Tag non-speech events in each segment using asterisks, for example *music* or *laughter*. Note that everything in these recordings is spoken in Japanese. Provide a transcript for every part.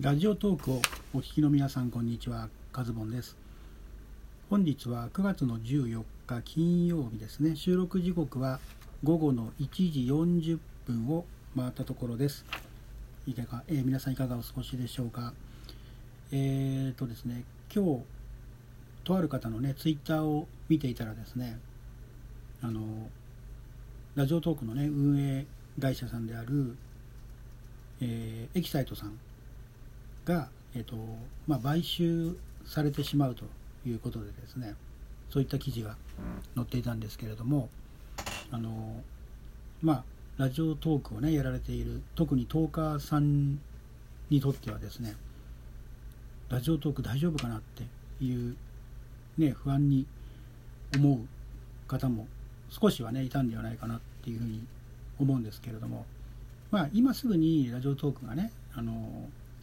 ラジオトークをお聞きの皆さんこんにちは。カズボンです。本日は9月の14日金曜日ですね。収録時刻は午後の1時40分を回ったところです。いかが、えー、皆さんいかがお過ごしでしょうか？えーとですね今日とある方のねツイッターを見ていたらですねあのラジオトークのね運営会社さんである、えー、エキサイトさんが、えーとまあ、買収されてしまうということでですねそういった記事が載っていたんですけれどもあのまあラジオトークをねやられている特にトーカーさんにとってはですねラジオトーク大丈夫かなっていうね不安に思う方も少しはねいたんではないかなっていうふうに思うんですけれどもまあ今すぐにラジオトークがねあの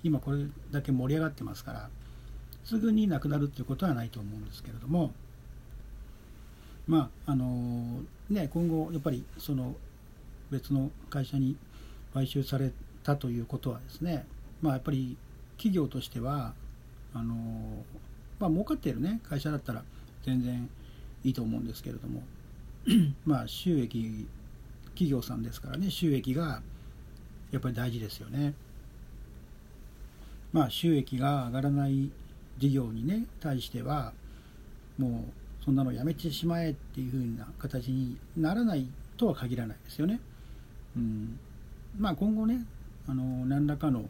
今これだけ盛り上がってますからすぐになくなるっていうことはないと思うんですけれどもまああのね今後やっぱりその別の会社に買収されたということはですねまあやっぱり企業としてはあのまあ儲かっているね会社だったら全然いいと思うんですけれども *clears throat* まあ収益企業さんですからね収益がやっぱり大事ですよね。まあ、収益が上がらない事業にね対してはもうそんなのやめてしまえっていうふうな形にならないとは限らないですよね。うん、まあ今後ねあの何らかの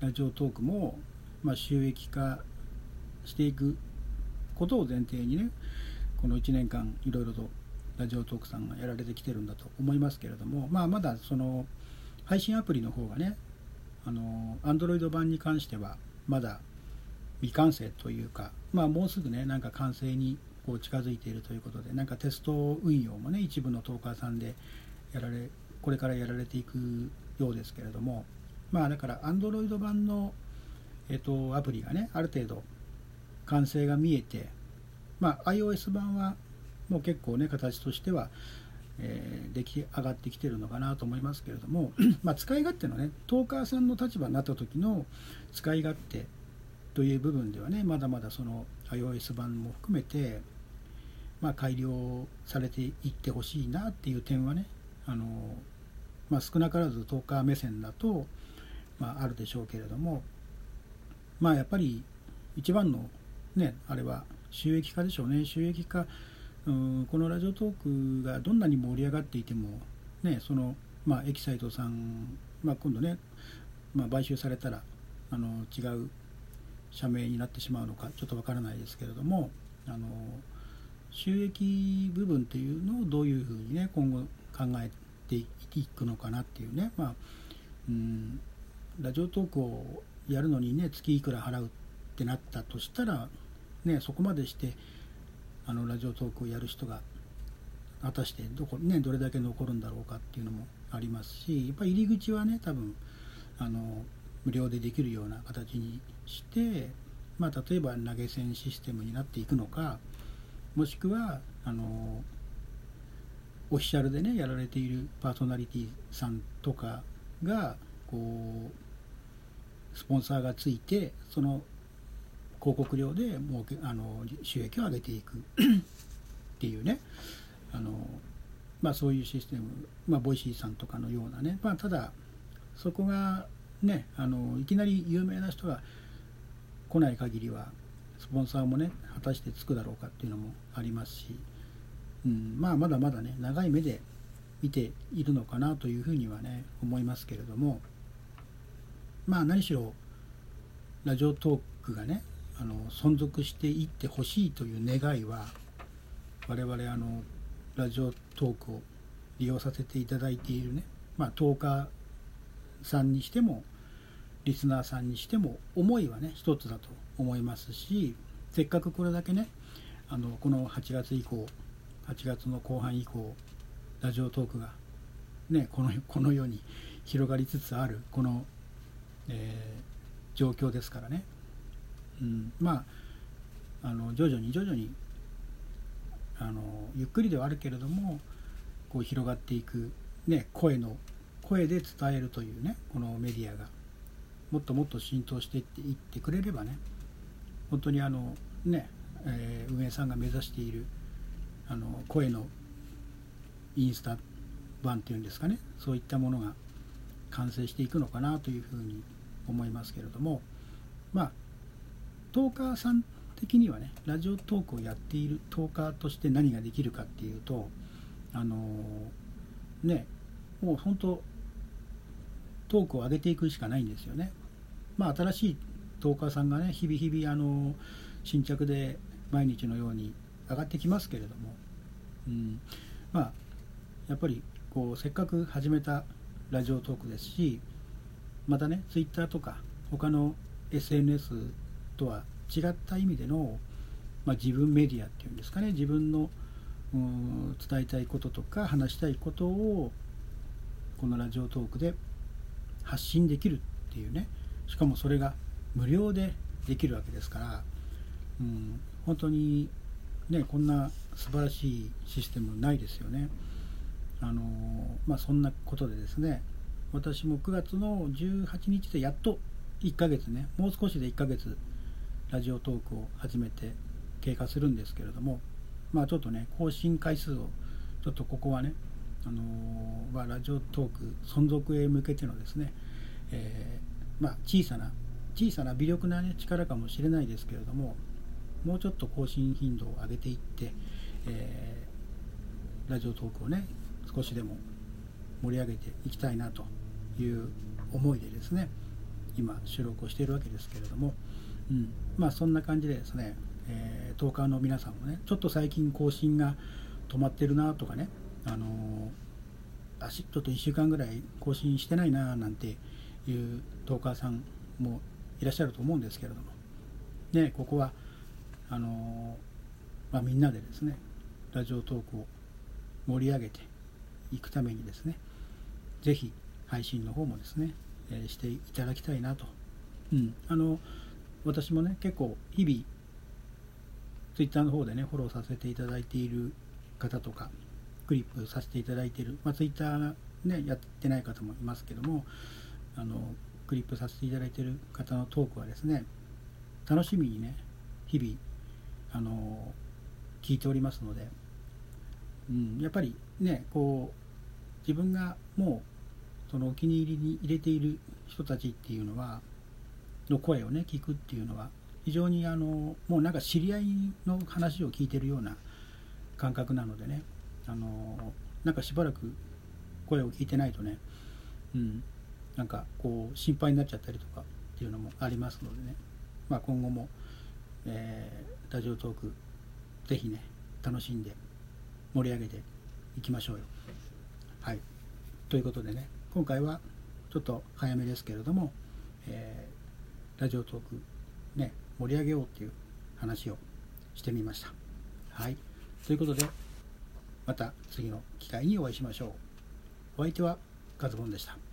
ラジオトークも、まあ、収益化していくことを前提にねこの1年間いろいろとラジオトークさんがやられてきてるんだと思いますけれども、まあ、まだその配信アプリの方がねあの Android 版に関してはまだ未完成というか、まあ、もうすぐねなんか完成にこう近づいているということでなんかテスト運用もね一部のトーカーさんでやられこれからやられていくようですけれどもまあだから Android 版の、えっと、アプリがねある程度完成が見えて、まあ、iOS 版はもう結構ね形としてはえー、出来上がってきてるのかなと思いますけれども、*clears throat* まあ、使い勝手のねトーカーさんの立場になった時の使い勝手という部分ではねまだまだその iOS 版も含めて、まあ、改良されていってほしいなっていう点はねあの、まあ、少なからずトーカー目線だと、まあ、あるでしょうけれどもまあやっぱり一番のねあれは収益化でしょうね。収益化うんこのラジオトークがどんなに盛り上がっていても、ね、その、まあ、エキサイトさん、まあ、今度ね、まあ、買収されたらあの違う社名になってしまうのかちょっとわからないですけれどもあの収益部分というのをどういうふうにね今後考えていくのかなっていうね、まあ、うんラジオトークをやるのにね月いくら払うってなったとしたら、ね、そこまでしてあのラジオトークをやる人が果たしてどこ、ね、どれだけ残るんだろうかっていうのもありますしやっぱ入り口はね多分あの無料でできるような形にして、まあ、例えば投げ銭システムになっていくのかもしくはあのオフィシャルでねやられているパーソナリティさんとかがこうスポンサーがついてその広告料でもうあの収益を上げていく。*clears throat* っていうね。あの、まあ、そういうシステム、まあ、ボイシーさんとかのようなね、まあ、ただそこがねあのいきなり有名な人が来ない限りはスポンサーもね果たしてつくだろうかっていうのもありますし、うん、まあまだまだね長い目で見ているのかなというふうにはね思いますけれどもまあ何しろラジオトークがねあの存続していってほしいという願いは我々あのラジオトークを利用させていただいているね、まあ、トーカーさんにしてもリスナーさんにしても思いはね一つだと思いますしせっかくこれだけねあのこの8月以降8月の後半以降ラジオトークがねこのこの世に広がりつつあるこの、えー、状況ですからね。うん、まああの徐々に徐々にあのゆっくりではあるけれどもこう広がっていく、ね、声の声で伝えるというねこのメディアが、もっともっと浸透していっていってくれればね本当にあのね、えー、運営さんが目指しているあの声のインスタ版っていうんですかねそういったものが完成していくのかなというふうに思いますけれどもまあトーカーさん的にはねラジオトークをやっているトーカーとして何ができるかっていうとあのー、ねもう本当トークを上げていくしかないんですよね。まあ、新しいトーカーさんがね日々日々あの新着で毎日のように上がってきますけれども、うん、まあやっぱりこうせっかく始めたラジオトークですしまたねツイッターとか他の SNS とは違った意味での、まあ、自分メディアっていうんですかね。自分の伝えたいこととか話したいことをこのラジオトークで発信できるっていうね。しかもそれが無料でできるわけですから、うん、本当にねこんな素晴らしいシステムないですよね。あのまあ、そんなことでですね。私も9月の18日でやっと1ヶ月ね。もう少しで1ヶ月ラジオトークを始めて経過するんですけれどもまあちょっとね更新回数をちょっとここはねあのまあ、ラジオトーク存続へ向けてのですね、えー、まあ、小さな小さな微力な、ね、力かもしれないですけれどももうちょっと更新頻度を上げていって、えー、ラジオトークをね少しでも盛り上げていきたいなという思いでですね今収録をしているわけですけれども、うん、まあそんな感じでですね、えー、トーカーの皆さんもねちょっと最近更新が止まってるなとかねあのあちょっと1週間ぐらい更新してないななんていうトーカーさんもいらっしゃると思うんですけれども。ねここはあのまあ、みんなでですねラジオトークを盛り上げていくためにですね是非配信の方もですね、えー、していただきたいなと、うん、あの私もね結構日々 Twitter の方でねフォローさせていただいている方とかクリップさせていただいている、まあ、Twitter ねやってない方もいますけどもあのクリップさせていただいている方のトークはですね楽しみにね日々あの聞いておりますので、うん、やっぱりねこう自分がもうそのお気に入りに入れている人たちっていうのはの声をね聞くっていうのは非常にあのもうなんか知り合いの話を聞いてるような感覚なのでねあのなんかしばらく声を聞いてないとね、うん、なんかこう心配になっちゃったりとかっていうのもありますのでね、まあ、今後も、えー、ラジオトークぜひね楽しんで盛り上げていきましょうよ。はい、ということでね今回はちょっと早めですけれども、えー、ラジオトークね盛り上げようっていう話をしてみました。はいということでまた次の機会にお会いしましょう。お相手はカズボンでした。